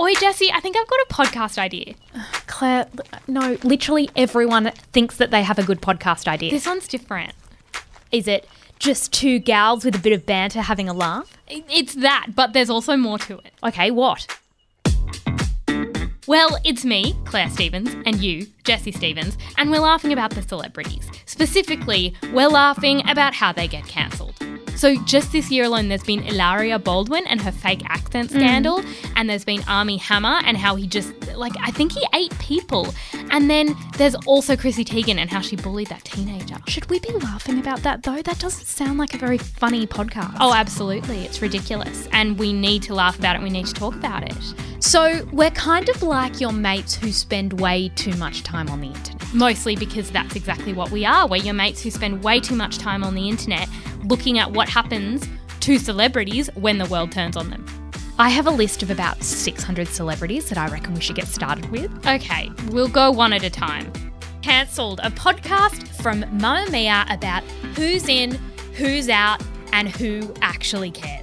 Oi, Jessie, I think I've got a podcast idea. Clare, no, literally everyone thinks that they have a good podcast idea. This one's different. Is it just two gals with a bit of banter having a laugh? It's that, but there's also more to it. Okay, what? Well, it's me, Clare Stephens, and you, Jessie Stephens, and we're laughing about the celebrities. Specifically, we're laughing about how they get cancelled. So, just this year alone, there's been Hilaria Baldwin and her fake accent mm. scandal, and there's been Armie Hammer and how he just, like, I think he ate people. And then there's also Chrissy Teigen and how she bullied that teenager. Should we be laughing about that though? That doesn't sound like a very funny podcast. Oh, absolutely. It's ridiculous. And we need to laugh about it. We need to talk about it. So we're kind of like your mates who spend way too much time on the internet. Mostly because that's exactly what we are. We're your mates who spend way too much time on the internet looking at what happens to celebrities when the world turns on them. I have a list of about 600 celebrities that I reckon we should get started with. Okay, we'll go one at a time. Cancelled, a podcast from Mamamia about who's in, who's out, and who actually cares.